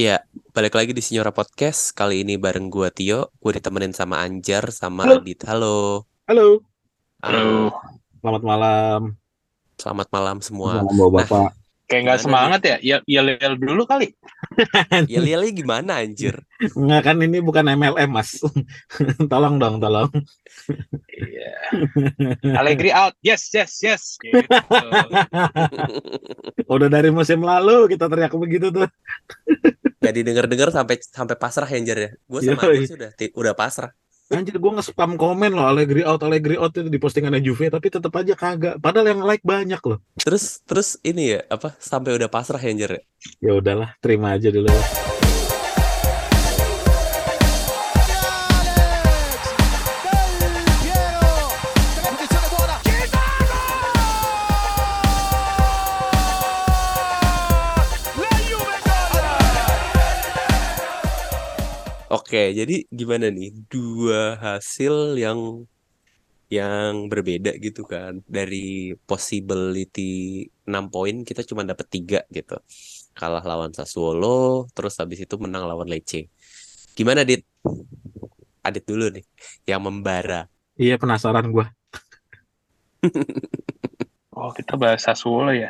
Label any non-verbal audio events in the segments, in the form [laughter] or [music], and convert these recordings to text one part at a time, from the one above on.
Iya, balik lagi di Sinyora Podcast. Kali ini bareng gua Tio, gue ditemenin sama Anjar sama Halo. Adit. Halo. Halo, Halo. selamat malam. Selamat malam semua. Selamat bawa bapak. Kayak nggak semangat ya? Ya, ya lel dulu kali. [laughs] Ya Lili gimana anjir? Enggak kan ini bukan MLM mas. [laughs] tolong dong, tolong. Iya. Allegri out. Yes, yes, yes. Gitu. [laughs] Udah dari musim lalu kita teriak begitu tuh. Gak didengar-dengar sampai sampai pasrah ya Anjar ya. Gue sama Yoi. Adit sudah udah pasrah. Anjir gue nge-spam komen loh Allegri out, Allegri out itu di postingannya Juve tapi tetap aja kagak. Padahal yang like banyak loh. Terus terus ini ya apa sampai udah pasrah ya Anjar ya? Ya udahlah, terima aja dulu. Oke, jadi gimana nih? Dua hasil yang yang berbeda gitu kan. Dari possibility 6 poin kita cuma dapat tiga gitu. Kalah lawan Sassuolo, terus habis itu menang lawan Lecce. Gimana, Dit? Adit dulu nih yang membara. Iya penasaran gue. [laughs] Oh, kita bahas Sassuolo ya.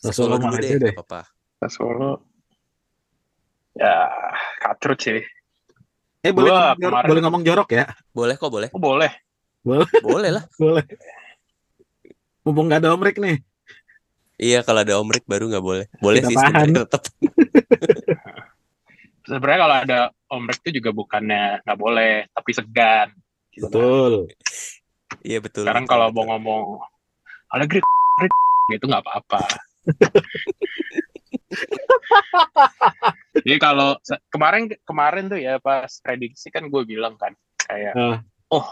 Sassuolo dulu mana deh, deh. apa-apa. Sassuolo. Ya, katrut sih. Eh boleh Gua ngomong, jorok, boleh ngomong jorok ya? Boleh kok, boleh. Oh, boleh. Boleh [laughs] lah. Boleh. Mumpung gak ada omrek nih. Iya, kalau ada Omrik baru nggak boleh. Boleh Kita sih tahan. sebenarnya tetap. [laughs] Sebenarnya kalau ada omrek itu juga bukannya nggak boleh, tapi segan. Gitu kan. Betul. Iya betul. Sekarang betul, kalau betul. mau ngomong Allegri gitu nggak apa-apa. [laughs] Jadi kalau kemarin kemarin tuh ya pas prediksi kan gue bilang kan kayak Ah. oh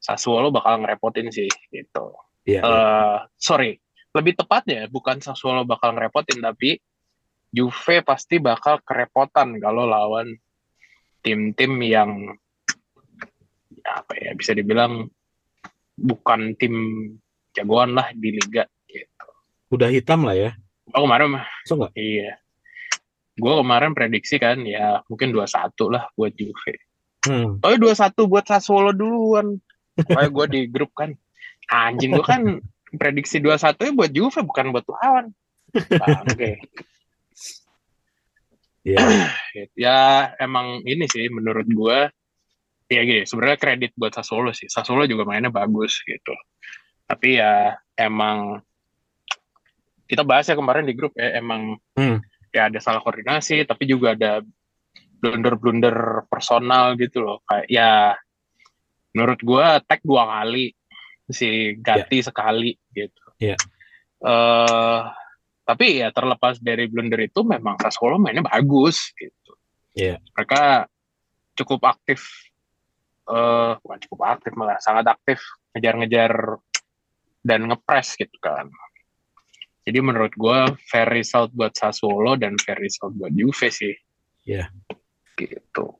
Sassuolo bakal ngerepotin sih gitu. Iya. iya. Eh sorry, lebih tepatnya bukan Sassuolo bakal ngerepotin tapi Juve pasti bakal kerepotan kalau lawan tim-tim yang ya apa ya bisa dibilang bukan tim jagoan lah di liga gitu. Udah hitam lah ya. Oh kemarin mah iya. Gue kemarin prediksi kan ya mungkin 2-1 lah buat Juve. Hmm. Oh 2-1 buat Sassuolo duluan. Kayak gue di grup kan. Anjing gue kan prediksi 2-1 nya buat Juve bukan buat lawan. Oke. Iya. [clears throat] ya emang ini sih menurut gue ya gini sebenarnya kredit buat Sassuolo sih. Sassuolo juga mainnya bagus gitu. Tapi ya emang kita bahas ya kemarin di grup ya emang Hmm. ya ada salah koordinasi tapi juga ada blunder-blunder personal gitu loh kayak ya menurut gua tag dua kali si Gatti sekali gitu Iya. eh tapi ya terlepas dari blunder itu memang Sassuolo mainnya bagus gitu Iya. mereka cukup aktif eh bukan cukup aktif malah sangat aktif ngejar-ngejar dan ngepres gitu kan jadi menurut gua fair result buat Sassuolo dan fair result buat Juve sih Iya. gitu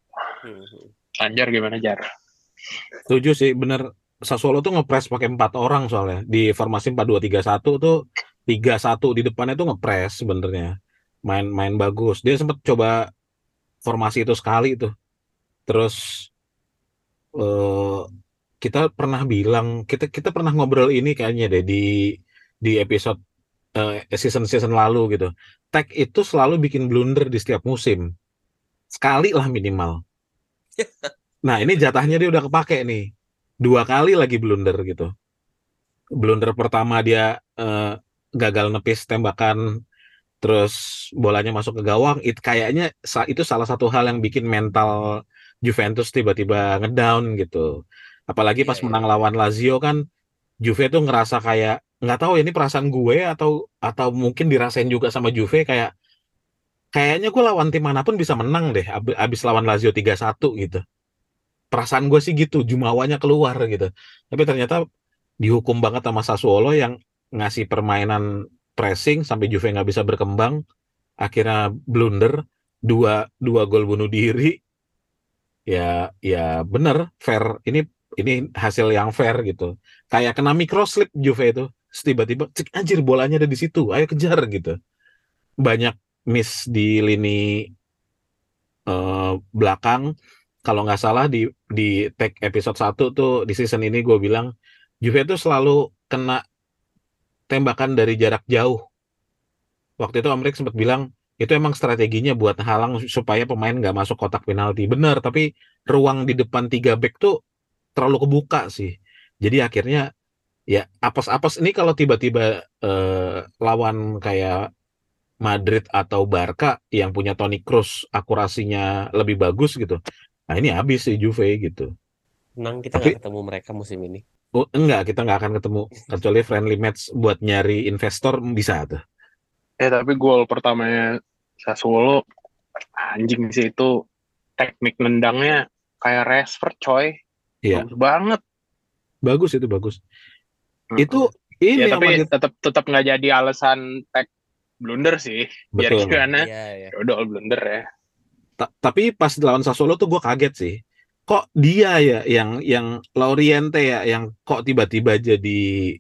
Mhm. Anjar gimana Jar? Setuju sih, bener. Sassuolo tuh ngepres pakai empat orang soalnya. Di formasi 4-2-3-1 tuh 3-1 di depannya tuh ngepres sebenarnya. Main main bagus. Dia sempat coba formasi itu sekali tuh. Terus eh kita pernah bilang, kita kita pernah ngobrol ini kayaknya deh di di episode season season lalu gitu. Tag itu selalu bikin blunder di setiap musim. Sekali lah minimal. [laughs] Nah, ini jatahnya dia udah kepake nih. Dua kali lagi blunder gitu. Blunder pertama dia eh, gagal nepis tembakan terus bolanya masuk ke gawang. It kayaknya itu salah satu hal yang bikin mental Juventus tiba-tiba ngedown gitu. Apalagi pas Iya, iya, menang iya. lawan Lazio kan Juve tuh ngerasa kayak nggak tahu ya ini perasaan gue atau atau mungkin dirasain juga sama Juve kayak kayaknya gue lawan tim mana pun bisa menang deh ab- abis lawan Lazio 3-1 gitu. Perasaan gue sih gitu jumawanya keluar gitu. Tapi ternyata dihukum banget sama Sassuolo yang ngasih permainan pressing sampai Juve nggak bisa berkembang akhirnya blunder dua dua gol bunuh diri. Ya ya bener fair. Ini ini hasil yang fair gitu kayak kena microslip Juve itu tiba-tiba cek anjir bolanya ada di situ ayo kejar gitu banyak miss di lini eh, belakang. Kalau nggak salah di di tag episode 1 tuh di season ini gue bilang Juve itu selalu kena tembakan dari jarak jauh. Waktu itu Om Rick sempat bilang itu emang strateginya buat halang supaya pemain nggak masuk kotak penalti. Bener, tapi ruang di depan tiga back tuh terlalu kebuka sih. Jadi akhirnya ya apes-apes ini kalau tiba-tiba eh, lawan kayak Madrid atau Barca yang punya Toni Kroos akurasinya lebih bagus gitu. Nah ini habis sih Juve gitu. Menang kita Tapi- nggak ketemu mereka musim ini. Oh, enggak, kita nggak akan ketemu kecuali friendly match buat nyari investor bisa tuh. Eh tapi gol pertamanya Sassuolo anjing sih itu teknik nendangnya kayak Rashford coy. Iya. Bagus banget. Bagus itu bagus. Itu ini ya tapi tetap tetap nggak jadi alasan tag blunder sih. Biar Betul. gimana? Iya, iya. Dodol blunder ya. Ta- tapi pas lawan Sassuolo tuh gue kaget sih. Kok dia ya yang yang Lauriente ya yang kok tiba-tiba jadi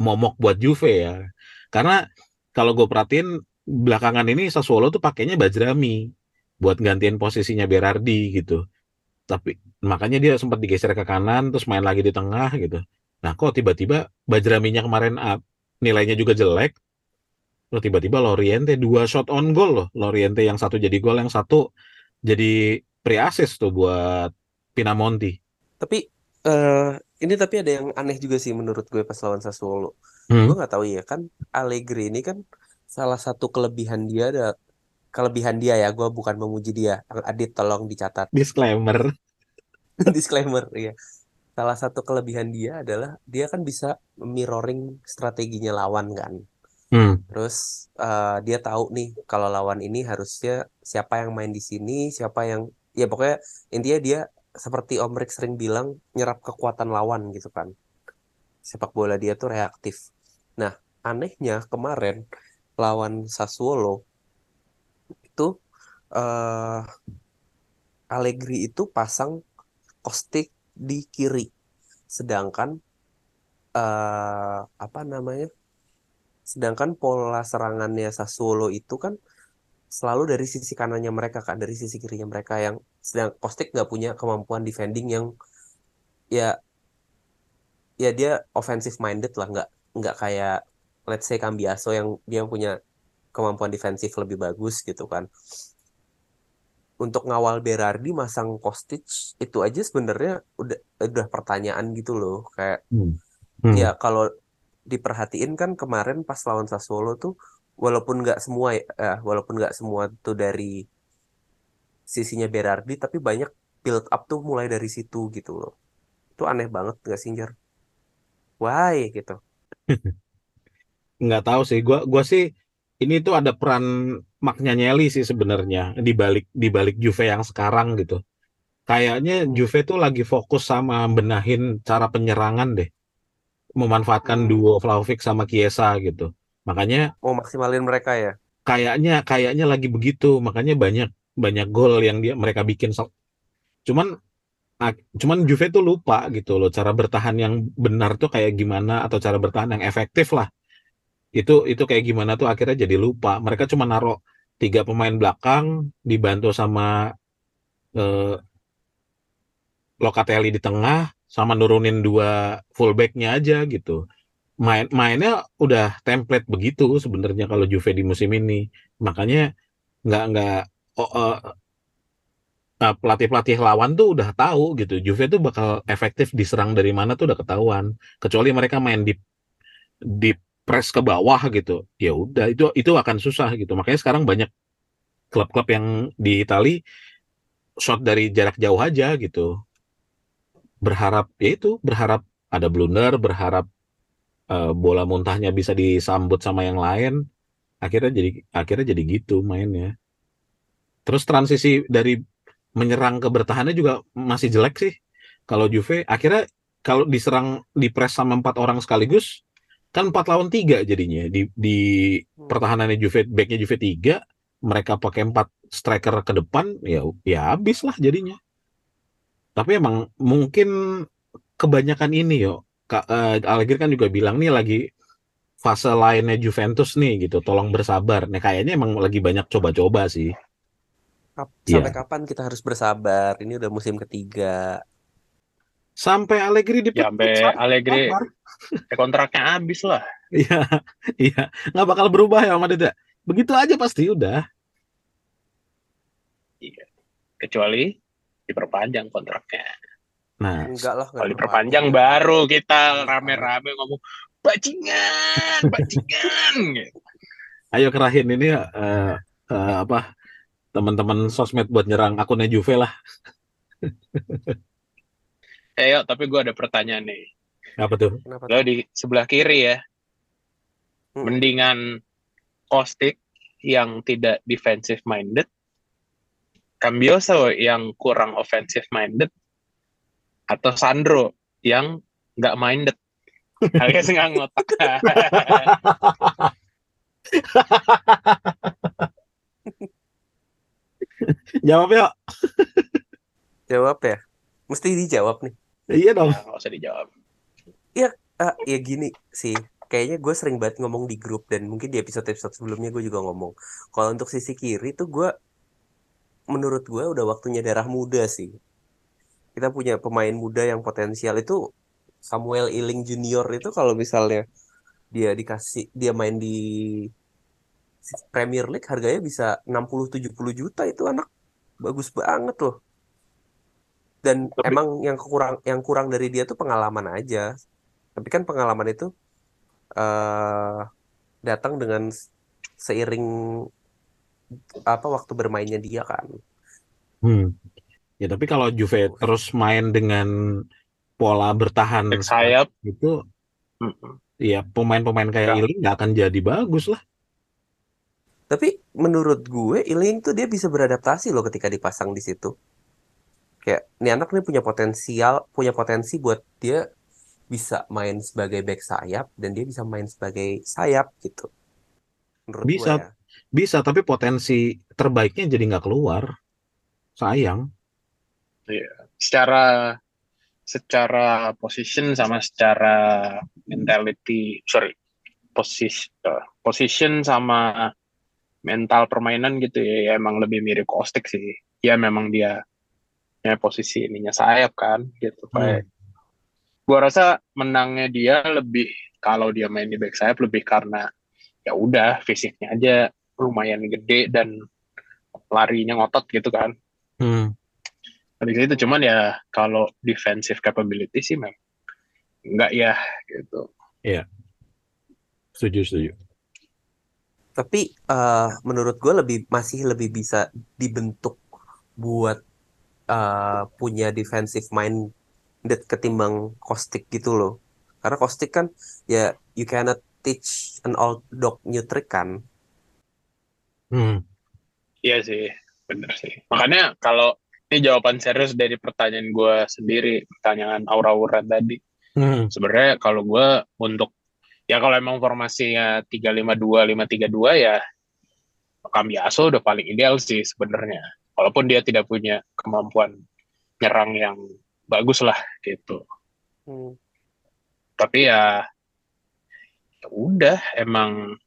momok buat Juve ya. Karena kalau gue perhatiin belakangan ini Sassuolo tuh pakainya Bajrami buat gantiin posisinya Berardi gitu. Tapi makanya dia sempat digeser ke kanan terus main lagi di tengah gitu. Nah, kok tiba-tiba Bajraminya kemarin up, nilainya juga jelek. Terus tiba-tiba Loriente dua shot on goal loh. Loriente yang satu jadi gol, yang satu jadi pre-assist tuh buat Pinamonti. Tapi eh ini tapi ada yang aneh juga sih menurut gue pas lawan Sassuolo. Hmm. Gue nggak tahu ya kan Allegri ini kan salah satu kelebihan dia ada kelebihan dia ya. Gue bukan memuji dia. Adit tolong dicatat. [laughs] Disclaimer. Disclaimer ya. Salah satu kelebihan dia adalah dia kan bisa mirroring strateginya lawan kan. Hmm. Terus eh, dia tahu nih kalau lawan ini harusnya siapa yang main di sini, siapa yang ya pokoknya intinya dia seperti Om Rick sering bilang nyerap kekuatan lawan gitu kan. Sepak bola dia tuh reaktif. Nah, anehnya kemarin lawan Sassuolo itu eh Allegri itu pasang Kostic di kiri. Sedangkan eh apa namanya? Sedangkan pola serangannya Sassuolo itu kan selalu dari sisi kanannya mereka kan, dari sisi kirinya mereka yang sedang Kostic nggak punya kemampuan defending yang ya ya dia offensive minded lah, nggak nggak kayak let's say Cambiaso yang dia punya kemampuan defensif lebih bagus gitu kan. Untuk ngawal Berardi masang Kostic itu aja sebenarnya udah udah pertanyaan gitu loh, kayak Hmm. Hmm. Ya kalau diperhatiin kan kemarin pas lawan Sassuolo tuh walaupun nggak semua ya, eh, walaupun nggak semua tuh dari sisinya Berardi tapi banyak build up tuh mulai dari situ gitu loh. Itu aneh banget nggak sih Jar? Why gitu. [laughs] nggak tahu sih gua gua sih ini tuh ada peran Magnanelli sih sebenarnya di balik di balik Juve yang sekarang gitu. Kayaknya Juve tuh lagi fokus sama benahin cara penyerangan deh. Memanfaatkan Hmm. duo Vlahovic sama Chiesa gitu. Makanya Mau maksimalin mereka ya. kayaknya kayaknya lagi begitu. Makanya banyak banyak gol yang dia mereka bikin cuman cuman Juve tuh lupa gitu loh cara bertahan yang benar tuh kayak gimana atau cara bertahan yang efektif lah itu itu kayak gimana tuh? Akhirnya jadi lupa. Mereka cuma naruh tiga pemain belakang dibantu sama eh, Locatelli di tengah sama nurunin dua fullbacknya aja gitu. Main mainnya udah template begitu sebenarnya kalau Juve di musim ini. Makanya nggak nggak oh, eh, eh, pelatih-pelatih lawan tuh udah tahu gitu. Juve tuh bakal efektif diserang dari mana tuh udah ketahuan. Kecuali mereka main di di press ke bawah gitu ya udah itu itu akan susah gitu. Makanya sekarang banyak klub-klub yang di Itali shot dari jarak jauh aja gitu. Berharap ya itu berharap ada blunder berharap eh, bola muntahnya bisa disambut sama yang lain. Akhirnya jadi akhirnya jadi gitu mainnya. Terus transisi dari menyerang ke bertahannya juga masih jelek sih. Kalau Juve akhirnya kalau diserang di press sama empat orang sekaligus kan empat lawan tiga jadinya di di pertahanannya Juve backnya Juve tiga mereka pakai empat striker ke depan ya ya habis lah jadinya tapi emang mungkin kebanyakan ini yo Kak eh, Allegri kan juga bilang nih lagi fase lainnya Juventus nih gitu. Tolong bersabar. Nah kayaknya emang lagi banyak coba-coba sih. Sampai kapan kita harus bersabar? Ini udah musim ketiga. Sampai Allegri Ya sampai. Allegri ya kontraknya habis lah. Iya, iya. Nggak bakal berubah ya Madrid ya. Begitu aja pasti udah. Kecuali diperpanjang kontraknya. Nah, Enggak lah. Kalau diperpanjang baru kita rame-rame ngomong bajingan, [laughs] bajingan. gitu. ayo kerahin ini eh, eh, apa teman-teman sosmed buat nyerang akunnya Juve lah. [laughs] Eh, yuk, tapi gue ada pertanyaan nih. Apa tuh? Kenapa? Lo di sebelah kiri ya, Hmm. mendingan Kostik yang tidak defensive minded, Cambioso yang kurang offensive minded, atau Sandro yang nggak minded alias nggak ngotak. Jawab ya. Jawab ya. Mesti dijawab nih. Iya dong. Nah, nggak usah dijawab. Ah, ya gini sih. Kayaknya gue sering banget ngomong di grup dan mungkin di episode-episode sebelumnya gue juga ngomong. Kalau untuk sisi kiri tuh gue, menurut gue udah waktunya darah muda sih. Kita punya pemain muda yang potensial itu Samuel Ealing Junior itu kalau misalnya dia dikasih dia main di Premier League harganya bisa 60-70 juta itu anak bagus banget loh. Dan Tapi- emang yang kurang yang kurang dari dia tuh pengalaman aja. Tapi kan pengalaman itu eh datang dengan seiring apa waktu bermainnya dia kan. Hmm. Ya tapi kalau Juve terus main dengan pola bertahan Back sayap, itu ya pemain-pemain kayak Ya. ini nggak akan jadi bagus lah. Tapi menurut gue Ealing tuh dia bisa beradaptasi loh ketika dipasang di situ. Kayak ini anak nih punya potensial, punya potensi buat dia bisa main sebagai back sayap dan dia bisa main sebagai sayap gitu. Menurut gue Bisa. ya. Bisa tapi potensi terbaiknya jadi nggak keluar. Sayang. secara secara position sama secara mentality, sorry, posisi eh, position sama mental permainan gitu ya, ya emang lebih mirip Kostik sih. Ya memang dia ya posisi ininya sayap kan gitu kayak gua rasa menangnya dia lebih kalau dia main di back sayap lebih karena ya udah fisiknya aja lumayan gede dan larinya ngotot gitu kan Hmm. dari situ cuman ya kalau defensive capability sih memang enggak ya gitu Setuju, setuju. Tapi eh, menurut gue lebih masih lebih bisa dibentuk buat eh, punya defensive minded ketimbang Kostik gitu loh. Karena Kostik kan ya you cannot teach an old dog new trick kan. Hmm. iya sih bener sih makanya kalau ini jawaban serius dari pertanyaan gue sendiri pertanyaan aura-aura tadi Hmm. sebenarnya kalau gue untuk ya kalau emang formasinya 352 532 ya Cambiaso udah paling ideal sih sebenarnya walaupun dia tidak punya kemampuan nyerang yang bagus lah gitu. Hmm. tapi ya, ya udah emang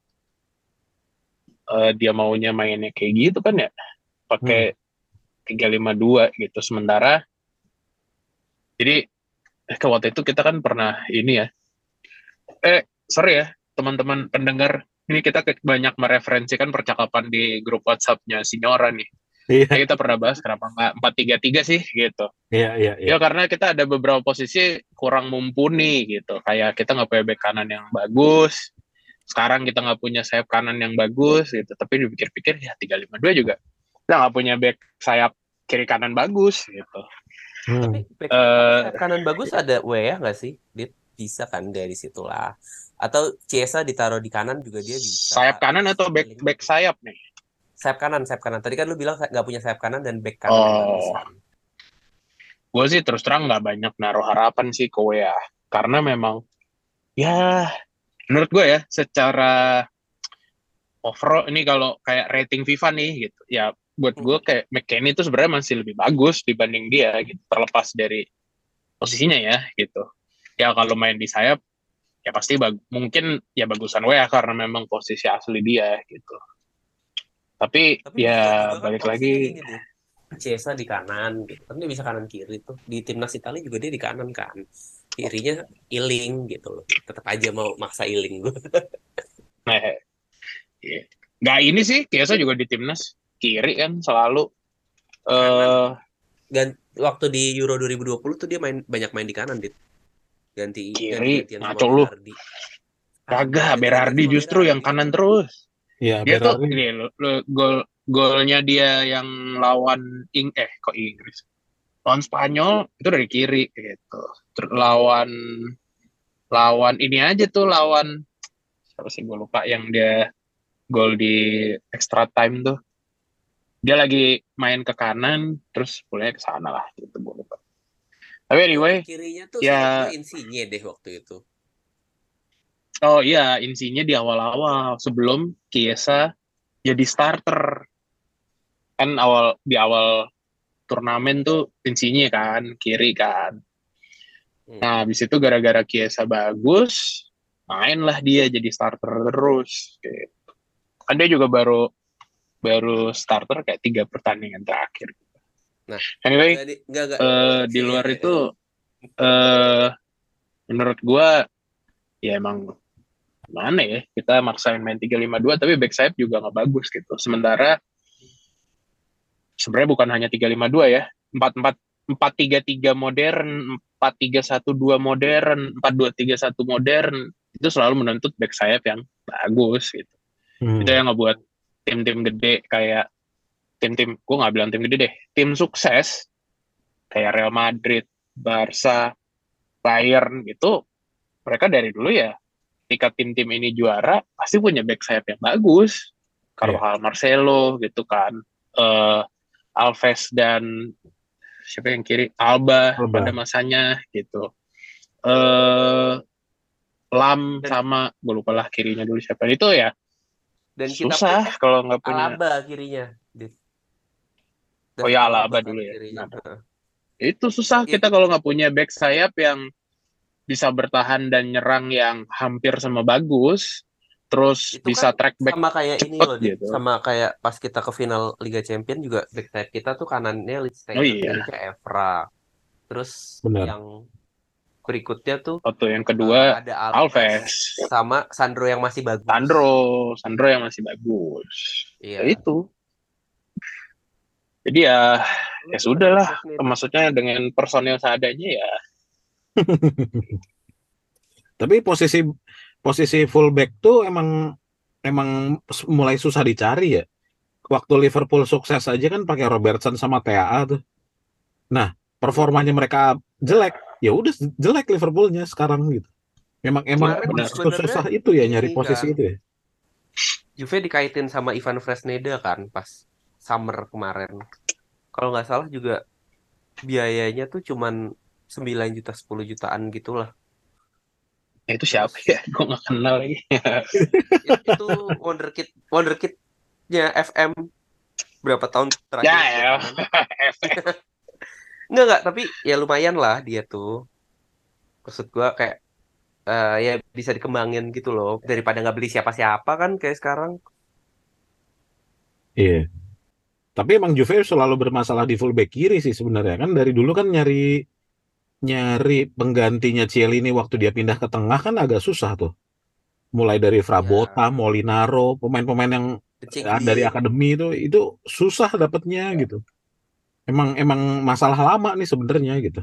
eh, dia maunya mainnya kayak gitu kan ya? Pakai 352 gitu. Sementara jadi eh, ke waktu itu kita kan pernah ini ya. Eh sorry ya teman-teman pendengar ini kita banyak mereferensikan percakapan di grup WhatsApp-nya Signora nih. Iya, Nah, kita pernah bahas kenapa nggak 433 sih gitu. iya, iya, iya. Ya karena kita ada beberapa posisi kurang mumpuni gitu. Kayak kita nggak punya back kanan yang bagus. Sekarang kita nggak punya sayap kanan yang bagus gitu. Tapi dipikir-pikir ya 352 juga. Kita nggak punya back sayap kiri kanan bagus gitu. Hmm. Tapi back Eh, sayap kanan bagus ada Wea nggak sih? Dia bisa kan dari situlah. Atau Ciesa ditaruh di kanan juga dia bisa. Sayap kanan atau back back sayap nih? Sayap kanan, sayap kanan. Tadi kan lu bilang nggak punya sayap kanan dan back kanan Oh. Gue sih terus terang nggak banyak naruh harapan sih ke WA. Karena memang ya menurut gue ya secara overall ini kalau kayak rating FIFA nih gitu ya buat gue kayak McKennie itu sebenarnya masih lebih bagus dibanding dia gitu terlepas dari posisinya ya gitu ya kalau main di sayap ya pasti bag mungkin ya bagusan WA karena memang posisi asli dia gitu. Tapi, Tapi ya balik lagi. Chiesa di kanan gitu. Kan dia bisa kanan kiri tuh. Di timnas Italia juga dia di kanan kan. Kirinya Iling gitu loh. Tetap aja mau maksa Iling gue. [laughs] nah, iya. nggak ini sih biasa juga di timnas kiri kan selalu eh Dan waktu di Euro 2020 tuh dia main banyak main di kanan dit. Ganti Kiri, ngaco lu. Berardi. kagak Berardi justru yang kanan terus. Iya, Dia tuh ini lo- lo- gol golnya dia yang lawan Ing eh kok Inggris. Lawan Spanyol itu dari kiri gitu. Terus lawan lawan ini aja tuh lawan siapa sih gue lupa yang dia gol di extra time tuh. Dia lagi main ke kanan terus pulangnya ke sana lah gitu gue lupa. Tapi anyway, Kirinya tuh ya- ya... Insigne deh waktu itu. Oh iya, insinya di awal-awal sebelum Kiesa jadi starter. Kan awal di awal turnamen tuh insinya kan kiri kan. Hmm. Nah, habis itu gara-gara Kiesa bagus, mainlah dia jadi starter terus gitu. Kan dia juga baru baru starter kayak tiga pertandingan terakhir. Nah, anyway, Nggak di, nggak, nggak. eh, di luar itu eh menurut gua ya emang mana ya kita maksain main 352 tapi back sayap juga nggak bagus gitu. Sementara sebenarnya bukan hanya 352 ya. 44 433 modern 4312 modern 4231 modern itu selalu menuntut back sayap yang bagus gitu. Hmm. itu yang ngebuat tim-tim gede kayak tim-tim gue nggak bilang tim gede deh tim sukses kayak Real Madrid, Barca, Bayern gitu mereka dari dulu ya ketika tim-tim ini juara pasti punya back sayap yang bagus Carvajal Marcelo gitu kan eh Alves dan siapa yang kiri Alba, Alba. pada masanya gitu eh Lam Dan- sama gue lupa lah kirinya dulu siapa itu ya Dan kita susah kalau nggak pun punya Alaba kirinya. Dan Oh ya, Alaba dulu ya. kirinya. Nah. Itu susah Iya. kita kalau nggak punya back sayap yang bisa bertahan dan nyerang yang hampir sama bagus terus Itu bisa kan track back sama kayak ini loh, gitu. sama kayak pas kita ke final Liga Champion juga back sayap kita tuh kanannya Lichtsteiner, Oh iya. kirinya Evra. Terus Benar. yang berikutnya tuh Waktu yang kedua uh, ada Alves, Alves sama Sandro yang masih bagus. Sandro Sandro yang masih bagus Iya. ya itu jadi ya ya sudah lah Nih, maksudnya dengan personil seadanya ya [laughs] Tapi posisi posisi fullback tuh emang emang mulai susah dicari ya. Waktu Liverpool sukses aja kan pakai Robertson sama TAA tuh. Nah, performanya mereka jelek, ya udah jelek Liverpoolnya sekarang gitu. Emang emang susah itu ya nyari posisi kan. itu ya. Juve dikaitin sama Ivan Fresneda kan pas summer kemarin. Kalau nggak salah juga biayanya tuh cuman 9 juta 10 jutaan gitulah. Ya, itu siapa ya [laughs] gue nggak kenal lagi It- itu wonderkid wonderkidnya FM berapa tahun terakhir ya ya. [laughs] Nggak nggak tapi ya lumayan lah dia tuh. Maksud gua kayak eh, ya bisa dikembangin gitu loh daripada nggak beli siapa-siapa kan kayak sekarang. Iya. Tapi emang Juve selalu bermasalah di fullback kiri sih sebenarnya kan dari dulu kan nyari nyari penggantinya Cielini waktu dia pindah ke tengah kan agak susah tuh. Mulai dari Frabotta, Molinaro, pemain-pemain yang Cek ya, dari akademi itu itu susah dapetnya gitu. Emang emang masalah lama nih sebenarnya gitu.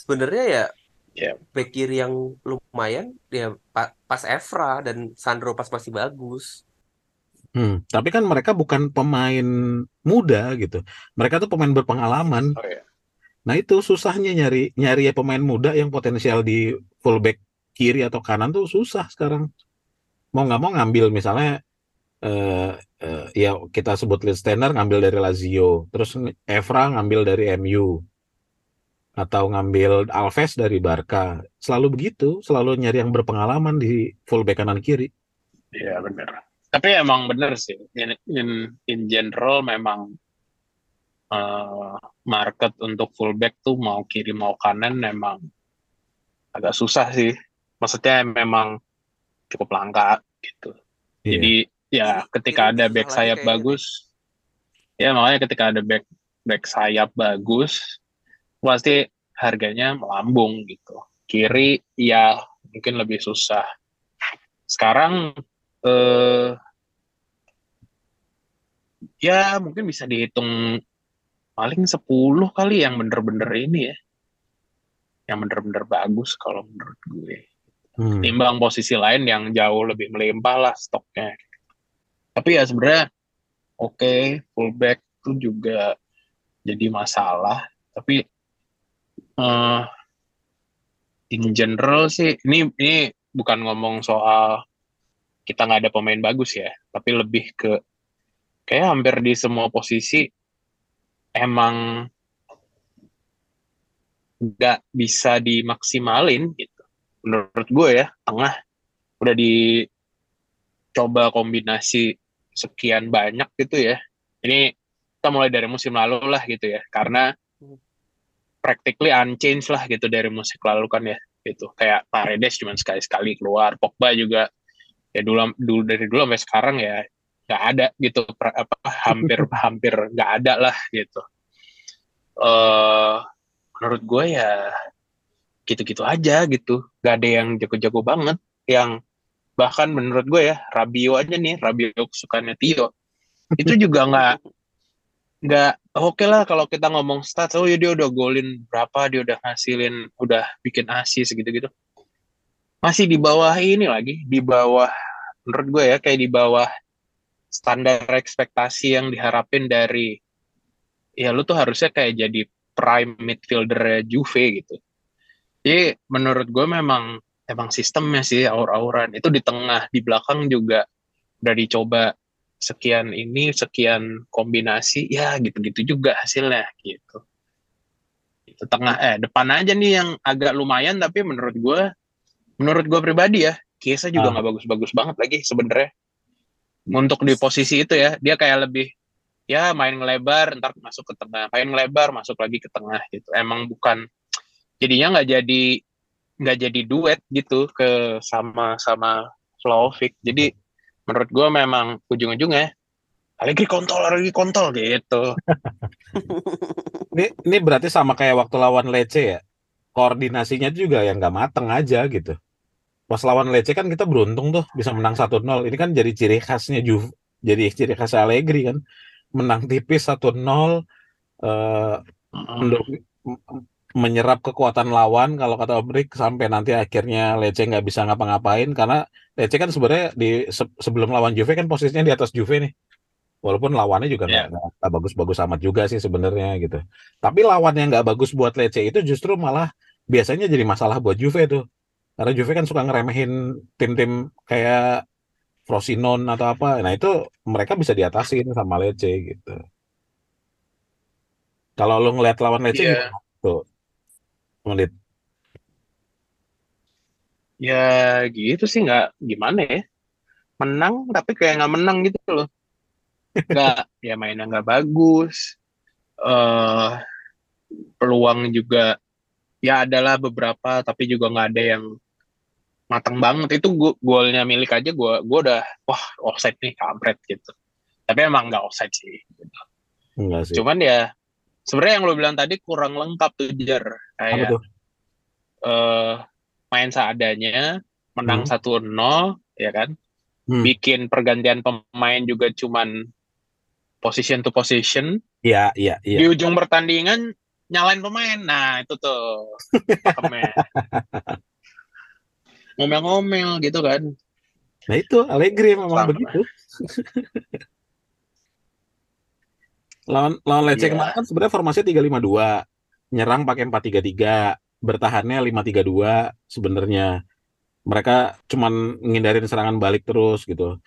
sebenarnya ya Ya. back kiri yang lumayan ya pa- pas Evra dan Sandro pas masih bagus. Hmm, tapi kan mereka bukan pemain muda gitu. Mereka tuh pemain berpengalaman. oh, ya. Nah itu susahnya nyari nyari pemain muda yang potensial di fullback kiri atau kanan tuh susah sekarang. Mau nggak mau ngambil misalnya eh, eh, ya kita sebut Lichtsteiner ngambil dari Lazio, terus Evra ngambil dari MU atau ngambil Alves dari Barca. Selalu begitu, selalu nyari yang berpengalaman di fullback kanan kiri. Iya benar. Tapi emang benar sih. In, in, in general memang eh, market untuk fullback tuh mau kiri mau kanan memang agak susah sih. maksudnya memang cukup langka gitu. Iya. Jadi ya ketika ada back sayap bagus, ya makanya ketika ada back back sayap bagus, pasti harganya melambung gitu. Kiri ya mungkin lebih susah. Sekarang eh ya mungkin bisa dihitung paling 10 kali yang bener-bener ini ya. Yang bener-bener bagus kalau menurut gue Hmm. timbang posisi lain yang jauh lebih melimpah lah stoknya. Tapi ya sebenarnya oke fullback itu juga jadi masalah. Tapi eh in general sih ini ini bukan ngomong soal kita nggak ada pemain bagus ya, tapi lebih ke kayak hampir di semua posisi emang nggak bisa dimaksimalin gitu. Menurut gue ya tengah udah dicoba kombinasi sekian banyak gitu ya. Ini kita mulai dari musim lalu lah gitu ya karena practically unchanged lah gitu dari musim lalu kan ya gitu. Kayak Paredes cuma sekali sekali keluar Pogba juga ya dulu dulu dari dulu sampai sekarang ya nggak ada gitu apa hampir [laughs] hampir nggak ada lah gitu. Eh menurut gue ya gitu-gitu aja gitu. Nggak ada yang jago-jago banget yang bahkan menurut gue ya Rabio aja nih Rabio kesukaannya Tio. Itu [laughs] juga nggak nggak oke lah kalau kita ngomong stats oh ya dia udah golin berapa dia udah ngasilin udah bikin asis gitu-gitu. Masih di bawah ini lagi di bawah menurut gue ya kayak di bawah standar ekspektasi yang diharapin dari ya lu tuh harusnya kayak jadi prime midfielder Juve gitu. Jadi menurut gue memang emang sistemnya sih aur-auran. Itu di tengah di belakang juga udah dicoba sekian ini sekian kombinasi ya gitu-gitu juga hasilnya gitu. Itu tengah eh depan aja nih yang agak lumayan tapi menurut gue menurut gue pribadi ya Kiesa juga Ah. nggak bagus-bagus banget lagi sebenarnya untuk di posisi itu ya dia kayak lebih ya main ngelebar ntar masuk ke tengah main ngelebar masuk lagi ke tengah gitu emang bukan jadinya nggak jadi nggak jadi duet gitu ke sama sama Vlahovic jadi menurut gue memang ujung-ujungnya Allegri kontol Allegri kontol gitu [laughs] Ini ini berarti sama kayak waktu lawan Lecce ya. Koordinasinya juga yang nggak mateng aja gitu. Pas lawan Lecce kan kita beruntung tuh bisa menang 1-0. Ini kan jadi ciri khasnya Juve, jadi ciri khas Allegri kan. Menang tipis 1-0 eh menduk- m- menyerap kekuatan lawan kalau kata Obrik sampai nanti akhirnya Lecce nggak bisa ngapa-ngapain karena Lecce kan sebenarnya di se- sebelum lawan Juve kan posisinya di atas Juve nih. Walaupun lawannya juga nggak nggak bagus-bagus amat juga sih sebenarnya gitu. Tapi lawan yang nggak bagus buat Lecce itu justru malah biasanya jadi masalah buat Juve tuh. Karena Juve kan suka ngeremehin tim-tim kayak Frosinone atau apa. Nah itu mereka bisa diatasin sama Lecce gitu. Kalau lu ngeliat lawan Iya. gimana tuh? Ngeliat ya gitu sih nggak gimana ya menang tapi kayak nggak menang gitu loh nggak [laughs] ya mainnya nggak bagus eh peluang juga ya adalah beberapa tapi juga nggak ada yang matang banget itu go- golnya milik aja gua gua udah wah offside nih kampret gitu tapi emang nggak offside sih gitu. enggak sih. cuman ya sebenarnya yang lo bilang tadi kurang lengkap tuh jar Apa kayak tuh? eh main seadanya menang Hmm. 1-0 ya kan Hmm. bikin pergantian pemain juga cuman position to position Iya, iya, iya. di ujung pertandingan nyalain pemain nah itu tuh [laughs] ngomel-ngomel gitu kan Nah itu Allegri memang Sama. begitu. lawan lawan Lecce Iya. kemarin kan sebenarnya formasinya 352, nyerang pakai 433, bertahannya 532 sebenarnya. Mereka cuman ngindarin serangan balik terus gitu.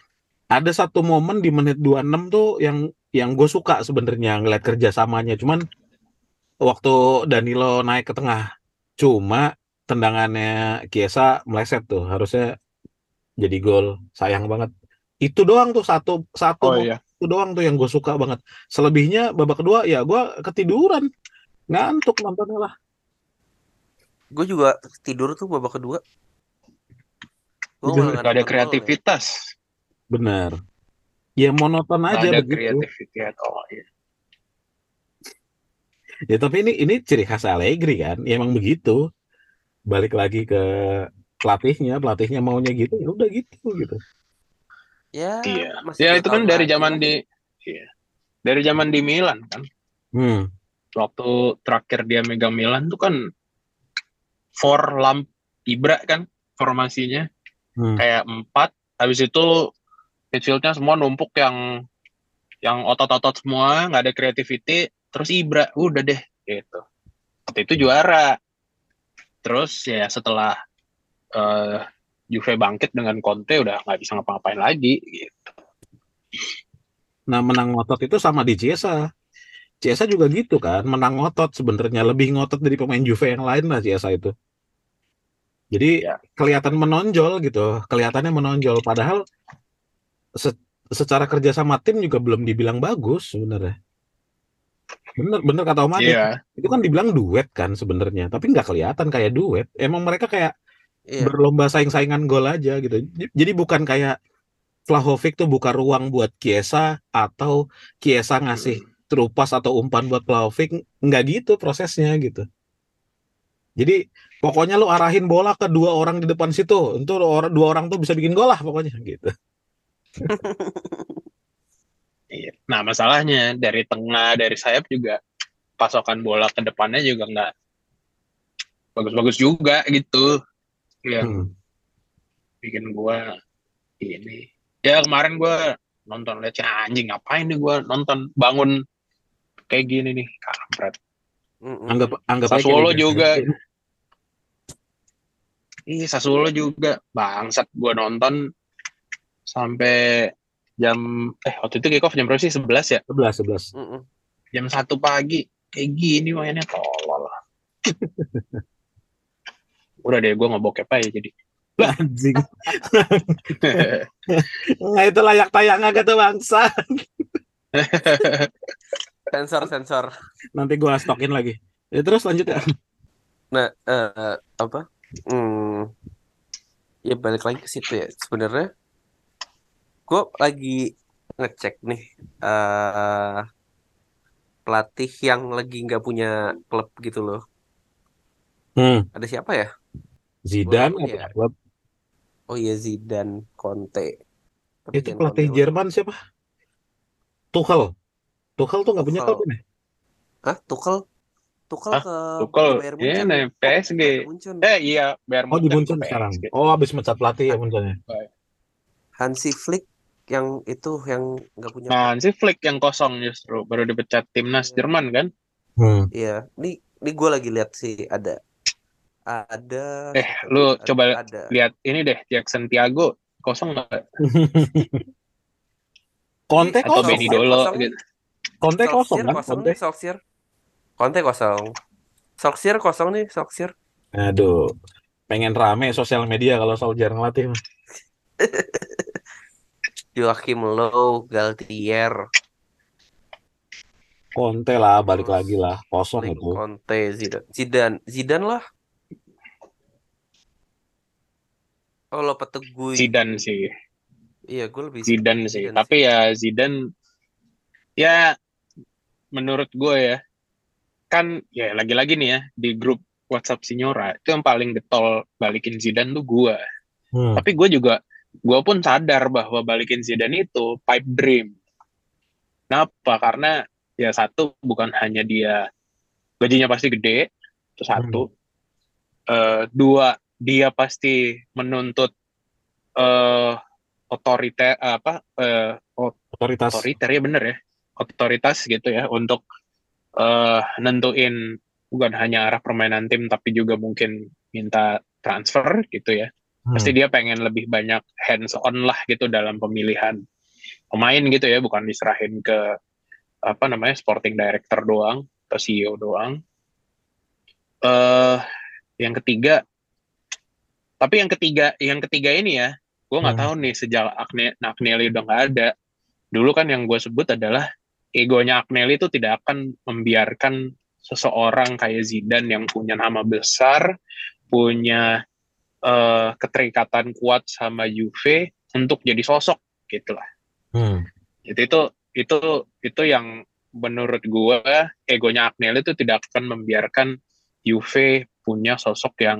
Ada satu momen di menit 26 tuh yang yang gue suka sebenarnya ngeliat kerjasamanya. Cuman waktu Danilo naik ke tengah, cuma tendangannya Kiesa meleset tuh. Harusnya jadi gol. Sayang banget. Itu doang tuh satu satu oh iya itu doang tuh yang gue suka banget. Selebihnya babak kedua ya gue ketiduran, ngantuk nontonnya lah. Gue juga tidur tuh babak kedua. Malah Gak ada ya. kreativitas. Benar. Ya monoton aja ada begitu. kreativitas at all. Ya. Ya tapi ini ini ciri khas Allegri kan. Ya emang begitu. Balik lagi ke pelatihnya, pelatihnya maunya gitu, ya udah gitu gitu. Ya, Iya. masih Ya itu kan dari zaman di iya. Dari zaman di Milan kan. Hmm. Waktu terakhir dia megang Milan tuh kan four lamp Ibra kan formasinya Hmm. kayak empat. Habis itu midfieldnya semua numpuk yang yang otot-otot semua, nggak ada creativity. Terus Ibra, udah deh gitu. Waktu itu juara. Terus ya setelah eh Juve bangkit dengan Conte udah nggak bisa ngapa-ngapain lagi gitu. Nah, menang ngotot itu sama di Ciesa. Ciesa juga gitu kan, menang ngotot sebenarnya lebih ngotot dari pemain Juve yang lain lah Ciesa itu. Jadi Ya. kelihatan menonjol gitu, kelihatannya menonjol. Padahal se- secara kerja sama tim juga belum dibilang bagus sebenarnya. Bener, bener kata Om Adi. Iya. Itu kan dibilang duet kan sebenarnya, tapi nggak kelihatan kayak duet. Emang mereka kayak Iya. berlomba saing-saingan gol aja gitu. Jadi bukan kayak Vlahovic tuh buka ruang buat Kiesa atau Kiesa ngasih terupas atau umpan buat Vlahovic, nggak gitu prosesnya gitu. Jadi pokoknya lu arahin bola ke dua orang di depan situ, untuk dua orang tuh bisa bikin gol lah pokoknya gitu. [laughs] Iya. Nah masalahnya dari tengah dari sayap juga pasokan bola ke depannya juga nggak bagus-bagus juga gitu. Yang Hmm. bikin gua ini. Ya kemarin gua nonton lihat "Cah, anjing ngapain nih gua nonton bangun kayak gini nih kampret. Anggap anggap aja Sassuolo kayak juga. gitu. [laughs] Ih Sassuolo juga bangsat gua nonton sampai jam eh waktu itu kick off jam berapa sih 11 ya 11 11. Mm-mm. jam satu pagi kayak gini mainnya tolol [laughs] udah deh gue ngebokep aja jadi [laughs] Anjing. [laughs] Nah, itu layak tayang agak tuh bangsa. Sensor sensor. Nanti gua stokin lagi. Ya, terus lanjut ya. Nah, eh, apa? Hmm, ya balik lagi ke situ ya. Sebenarnya, gue lagi ngecek nih eh pelatih yang lagi nggak punya klub gitu loh. Hmm. Ada siapa ya? Zidane atau ya. klub? Oh iya Zidane, Conte. Tapi Itu pelatih Conte lah. Jerman siapa? Tuchel. Tuchel tuh nggak punya klub ini. Hah? Tuchel? Tuchel Hah? ke Tuchel, ke Bayern iya Munchen. nih, PSG. Bayern Munchen. eh iya biar Oh di Munchen sekarang. Oh habis mecat pelatih ya Munchennya. Hansi Flick yang itu yang nggak punya nah si Flick yang kosong justru baru dipecat timnas Jerman kan Hmm. Iya, ini ini gue lagi lihat sih ada ada Eh, lu? Ada- coba ada lihat ini deh Jackson Tiago kosong nggak [laughs] Conte atau kosong. Benny. Dolo Kosong. gitu Conte kosong kan? kosong Conte. nih Solskjaer. Conte kosong. Solskjaer kosong nih Solskjaer. Aduh. Pengen rame sosial media kalau Solskjaer ngelatih. [laughs] Joachim Low, Galtier, Conte lah balik Terus lagi lah. Kosong itu. Conte, Zidane, Zidane, Zidane lah. Kalau Petegui, Zidane sih iya gue lebih Zidane sih Zidane tapi ya Zidane ya menurut gue ya kan ya lagi-lagi nih ya di grup WhatsApp Signora itu yang paling getol balikin Zidane tuh gue Hmm. tapi gue juga gue pun sadar bahwa balikin Zidane itu pipe dream. Kenapa? Karena ya satu bukan hanya dia gajinya pasti gede itu satu. Eh, dua dia pasti menuntut eh otoriter apa eh, Otoritas. otoriter ya bener ya. Otoritas gitu ya untuk eh nentuin bukan hanya arah permainan tim tapi juga mungkin minta transfer gitu ya Hmm. pasti dia pengen lebih banyak hands on lah gitu dalam pemilihan pemain gitu ya bukan diserahin ke apa namanya sporting director doang atau CEO doang eh yang ketiga tapi yang ketiga yang ketiga ini ya gue nggak Hmm. tahu nih sejak Agne, Agnelli udah nggak ada dulu kan yang gue sebut adalah egonya Agnelli itu tidak akan membiarkan seseorang kayak Zidane yang punya nama besar punya eh, keterikatan kuat sama Juve untuk jadi sosok gitu lah. Hmm. Itu itu itu itu yang menurut gue egonya Agnelli itu tidak akan membiarkan Juve punya sosok yang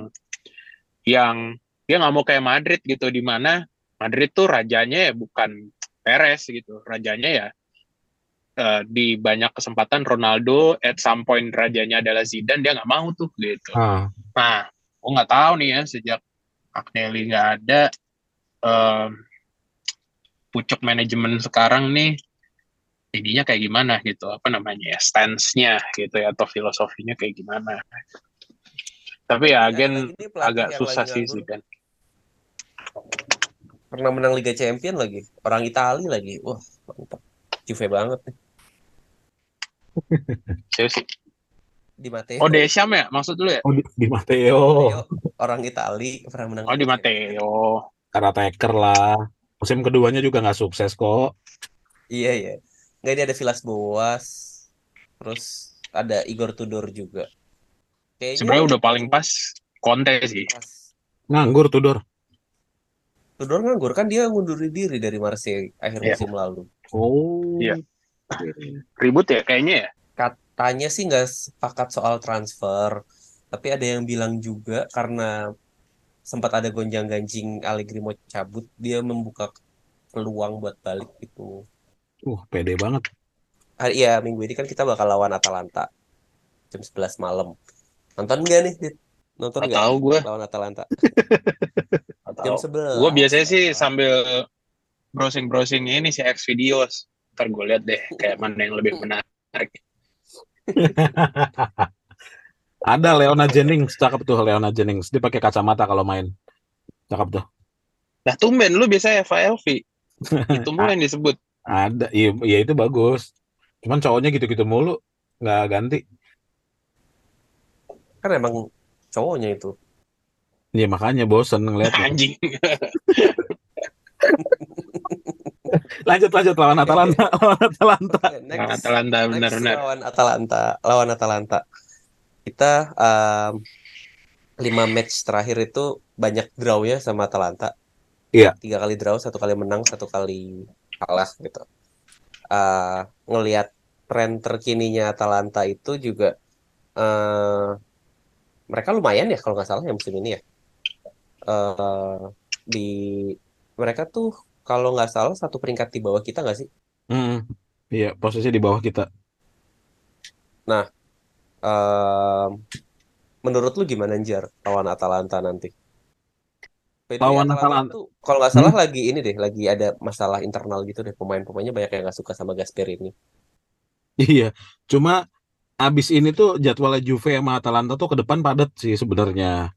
yang dia nggak mau kayak Madrid gitu di mana Madrid tuh rajanya ya bukan Perez gitu rajanya ya eh, di banyak kesempatan Ronaldo at some point rajanya adalah Zidane dia nggak mau tuh gitu Ah, nah gue nggak tahu nih ya sejak Agnelli nggak ada em, pucuk manajemen sekarang nih ininya kayak gimana gitu apa namanya ya stance-nya gitu ya atau filosofinya kayak gimana tapi ya agen Lagi ini pelatih agak susah sih sih kan Pernah menang Liga Champion lagi. Orang Itali lagi. Wah, mantap. Juve banget nih. Di Matteo. oh Desham ya maksud dulu ya oh di, di Matteo, Matteo, orang Itali pernah menang oh di. Matteo caretaker lah. Musim keduanya juga nggak sukses kok. Iya, iya. Nggak ini ada Vilas Boas. Terus ada Igor Tudor juga. Kayaknya sebenarnya udah paling pas Conte sih pas. Nganggur Tudor. Tudor nganggur kan dia ngundurin diri dari Marseille akhir Iya. musim lalu. Oh. Iya. ribut ya kayaknya ya Katanya sih nggak sepakat soal transfer, tapi ada yang bilang juga karena sempat ada gonjang-ganjing Allegri mau cabut, dia membuka peluang buat balik gitu. Uh, pede banget. Hari iya minggu ini kan kita bakal lawan Atalanta jam 11 malam. Nonton nggak nih? Dit? Nonton Nggak tahu gue lawan Atalanta? [laughs] Jam tahu. 11. gue biasanya sih sambil browsing browsing ini si X videos ntar gue lihat deh kayak mana yang lebih menarik [laughs] Ada Leona Jennings, cakep tuh Leona Jennings. Dia pakai kacamata kalau main. Cakep tuh. nah tumben lu biasanya Eva Elvi itu mulu yang disebut Ada, iya, iya itu bagus. Cuman cowoknya gitu-gitu mulu, nggak ganti. Kan emang cowoknya itu. Iya makanya bosen ngeliatnya. [laughs] anjing [laughs] Lanjut lanjut lawan Atalanta, lawan Atalanta. Nah, next. Atalanta Next benar-benar lawan Atalanta, lawan Atalanta. Kita um, lima match terakhir itu banyak draw ya sama Atalanta. Iya. Tiga kali draw, satu kali menang, satu kali kalah gitu. Uh, ngelihat tren terkininya Atalanta itu juga uh, mereka lumayan ya kalau nggak salah ya musim ini ya. Uh, di mereka tuh kalau nggak salah satu peringkat di bawah kita nggak sih? Hmm, iya posisi di bawah kita. Ehm, menurut lu gimana Jar lawan Atalanta nanti? Way, Lawan Atalanta Atalanta. tuh kalau nggak salah lagi ini deh, lagi ada masalah internal gitu deh pemain-pemainnya banyak yang nggak suka sama Gasperini. Iya, cuma abis ini tuh jadwalnya Juve sama Atalanta tuh ke depan padat sih sebenarnya.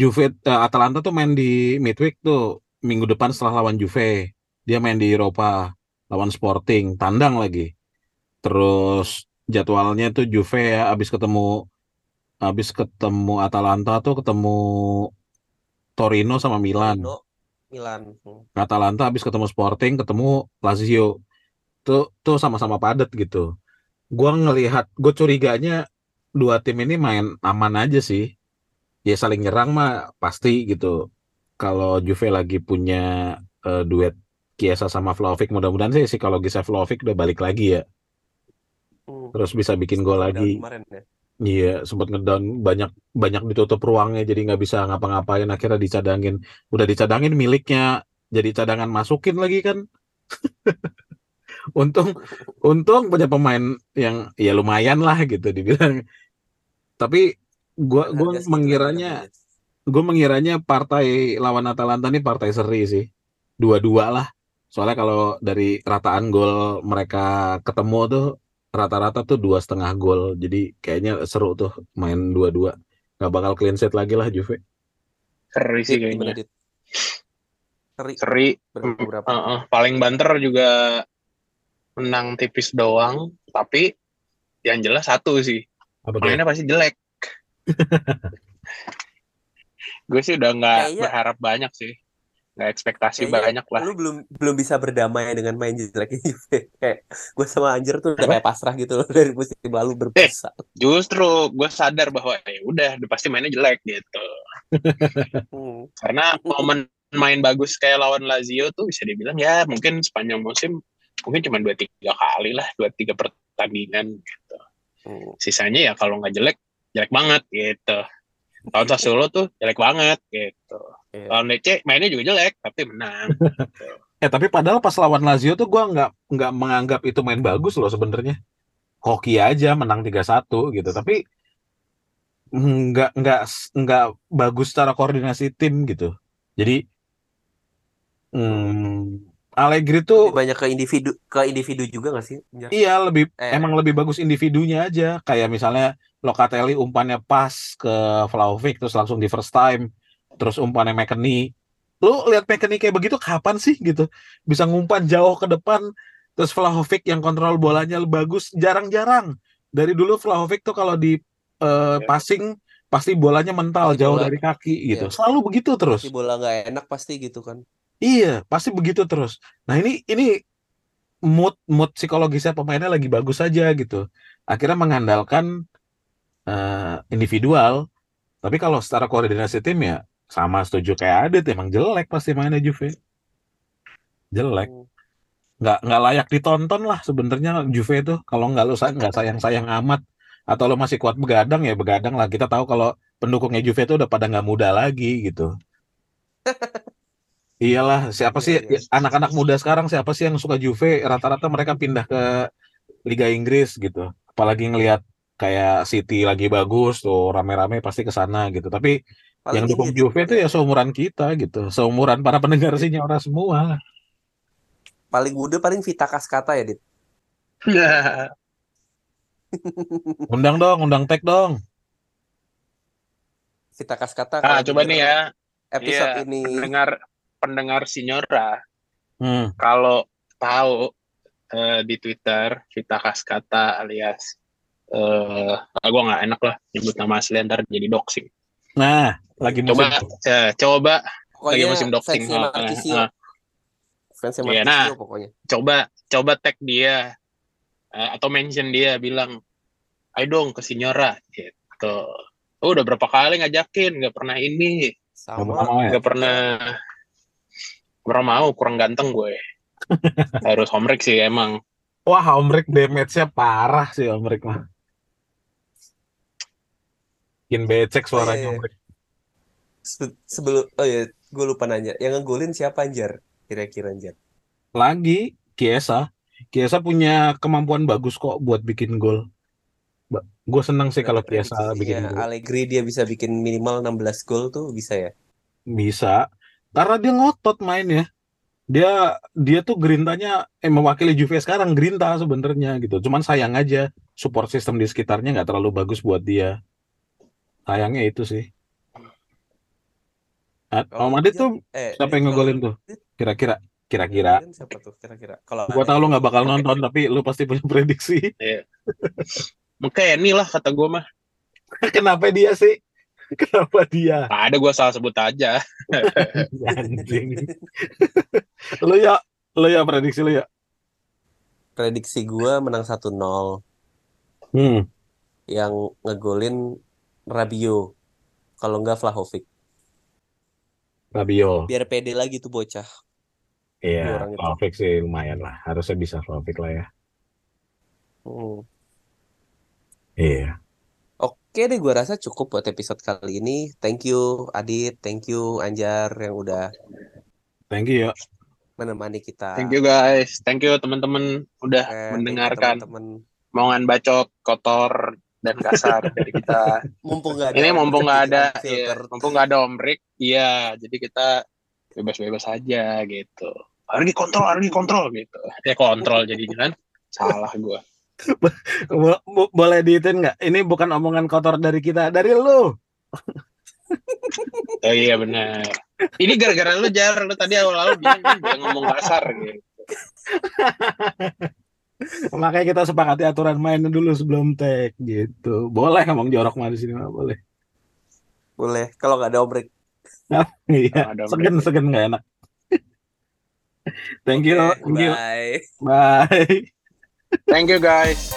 Juve eh, Atalanta tuh main di midweek tuh minggu depan setelah lawan Juve. Dia main di Eropa lawan Sporting, tandang lagi. Terus jadwalnya tuh Juve ya abis ketemu abis ketemu Atalanta tuh ketemu Torino sama Milan. Torino, Milan. Atalanta habis ketemu Sporting, ketemu Lazio. Tuh tuh sama-sama padat gitu. Gua ngelihat, gue curiganya dua tim ini main aman aja sih. Ya saling nyerang mah pasti gitu. Kalau Juve lagi punya eh, duet Chiesa sama Vlahovic, mudah-mudahan sih psikologisnya Vlahovic udah balik lagi ya. Hmm. Terus bisa bikin gol lagi. kemarin ya. Iya, sempat ngedown banyak banyak ditutup ruangnya jadi nggak bisa ngapa-ngapain akhirnya dicadangin. Udah dicadangin miliknya jadi cadangan masukin lagi kan. [laughs] Untung untung punya pemain yang ya lumayan lah gitu dibilang. Tapi gua gua harga mengiranya gue mengiranya partai lawan Atalanta nih partai seri sih. Dua-dua lah. Soalnya kalau dari rataan gol mereka ketemu tuh rata-rata tuh dua setengah gol. Jadi kayaknya seru tuh main dua-dua. Gak bakal clean sheet lagi lah Juve. seri sih gimana kayaknya? Seri seri berapa berapa? Heeh, paling banter juga menang tipis doang tapi yang jelas satu sih Apa mainnya pasti jelek [laughs] gue sih udah nggak berharap banyak sih nggak ekspektasi banyak lah Lu belum belum bisa berdamai dengan main jeleknya Juve. Kayak gue sama Anjir tuh udah kayak pasrah gitu loh dari musim lalu berpisah. justru gue sadar bahwa ya udah udah pasti mainnya jelek gitu Hmm. Karena momen main bagus kayak lawan Lazio tuh bisa dibilang ya mungkin sepanjang musim mungkin cuma dua tiga kali lah dua tiga pertandingan gitu. Hmm. Sisanya ya kalau nggak jelek jelek banget gitu. Lawan Sassuolo tuh jelek banget gitu. Iya. Lawan Lecce mainnya juga jelek tapi menang. [laughs] Eh tapi padahal pas lawan Lazio tuh gua nggak nggak menganggap itu main bagus loh sebenarnya. Hoki aja menang 3-1 gitu. Tapi nggak nggak nggak bagus secara koordinasi tim gitu. Jadi hmm, Allegri Lebih tuh banyak ke individu ke individu juga nggak sih? Iya lebih Eh. emang lebih bagus individunya aja. Kayak misalnya Locatelli umpannya pas ke Vlahovic terus langsung di first time. Terus umpannya McKennie. Lu lihat McKennie kayak begitu kapan sih gitu? Bisa ngumpan jauh ke depan terus Vlahovic yang kontrol bolanya bagus jarang-jarang. Dari dulu Vlahovic tuh kalau di eh, passing pasti bolanya mental Pasti jauh bola- dari kaki gitu. Iya. Selalu begitu terus. Si bola nggak enak pasti gitu kan. Iya, pasti begitu terus. Nah, ini ini mood mood psikologisnya pemainnya lagi bagus saja gitu. Akhirnya mengandalkan eh, individual. Tapi kalau secara koordinasi tim ya sama setuju kayak Adit emang jelek pasti mainnya Juve. Jelek. Hmm. Nggak nggak layak ditonton lah sebenarnya Juve itu. Kalau nggak lu nggak sayang-sayang amat atau lo masih kuat begadang ya begadang lah. Kita tahu kalau pendukungnya Juve itu udah pada nggak muda lagi gitu. [laughs] Iyalah, siapa Iya, sih iya. anak-anak muda sekarang siapa sih yang suka Juve? Rata-rata mereka pindah ke Liga Inggris gitu. Apalagi ngelihat kayak City lagi bagus tuh rame-rame pasti ke sana gitu. Tapi yang Paling ini dukung ya, Juve itu ya seumuran kita gitu. Seumuran para pendengar Sinyora semua. paling muda paling Vita Kaskata ya, Dit. [laughs] Undang dong, undang tag dong. Vita Kaskata ah, coba nih ya, Episode Iya, ini pendengar pendengar Sinyora Hmm. kalau tahu eh, di Twitter Vita Kaskata alias eh ah, gua nggak enak lah nyebut nama asli ntar jadi doxing. Nah, lagi Coba musim eh, coba pokoknya lagi musim doxing. fansnya Marquisio. Fansnya Iya, Marquisio nah. pokoknya. coba coba tag dia eh, atau mention dia bilang ayo dong ke Sinyora gitu. Oh, udah berapa kali ngajakin nggak pernah ini Sama mau ya. nggak pernah nggak pernah mau kurang ganteng gue [laughs] harus homrek sih emang Wah, Omrik damage-nya parah sih Omrik mah. Bikin becek suaranya Oh, iya, iya. Omrik. Se- sebelum oh ya, gue lupa nanya. Yang ngegolin siapa Anjar? Kira-kira Anjar. lagi Kiesa Kiesa punya kemampuan bagus kok buat bikin gol gue seneng sih kalau Kiesa bikin Prediksinya gol Allegri dia bisa bikin minimal 16 gol tuh bisa ya. bisa karena dia ngotot mainnya dia dia tuh grintanya eh mewakili Juve sekarang grinta sebenarnya gitu cuman sayang aja support system di sekitarnya nggak terlalu bagus buat dia sayangnya itu sih. Ah, Kalau Om Adit tuh eh, siapa yang ngegolin tuh? Kira-kira kira-kira. Siapa tuh? Kira-kira? Kalau gue tau lu nggak bakal nonton tapi lu pasti punya prediksi. Mungkin lah kata gue mah. [laughs] Kenapa dia sih? Kenapa dia? Nggak ada gue salah sebut aja. [laughs] Anjing. lu ya, lu ya prediksi lu ya. prediksi gue menang 1-0 Hmm. yang ngegolin Rabio. Kalau enggak Vlahovic. Rabio. Biar pede lagi tuh bocah. Iya. Vlahovic sih lumayan lah. Harusnya bisa Vlahovic lah ya. Hmm. Iya. Oke deh, gue rasa cukup buat episode kali ini. Thank you Adit, thank you Anjar yang udah Thank you ya. menemani kita. thank you guys thank you teman-teman udah you mendengarkan teman-teman. omongan bacot kotor dan kasar. Dari kita Mumpung nggak ada ini mumpung nggak ada iya, mumpung nggak ada omrik iya jadi kita bebas-bebas aja gitu. Harus kontrol harus kontrol gitu. Ya kontrol jadi kan? Salah gue Bo- bo- boleh diitin nggak? Ini bukan omongan kotor dari kita, dari lu. [laughs] oh iya benar. Ini gara-gara lu jar. Lu tadi awal-awal bilang kan gue ngomong kasar gitu [laughs] Makanya kita sepakati aturan mainnya dulu sebelum tag gitu. Boleh ngomong jorok mah di sini mah boleh. Boleh, kalau nggak ada obrek. [laughs] Iya, ada segen segen nggak enak. Thank you, Oke, thank you. bye. Bye. thank you guys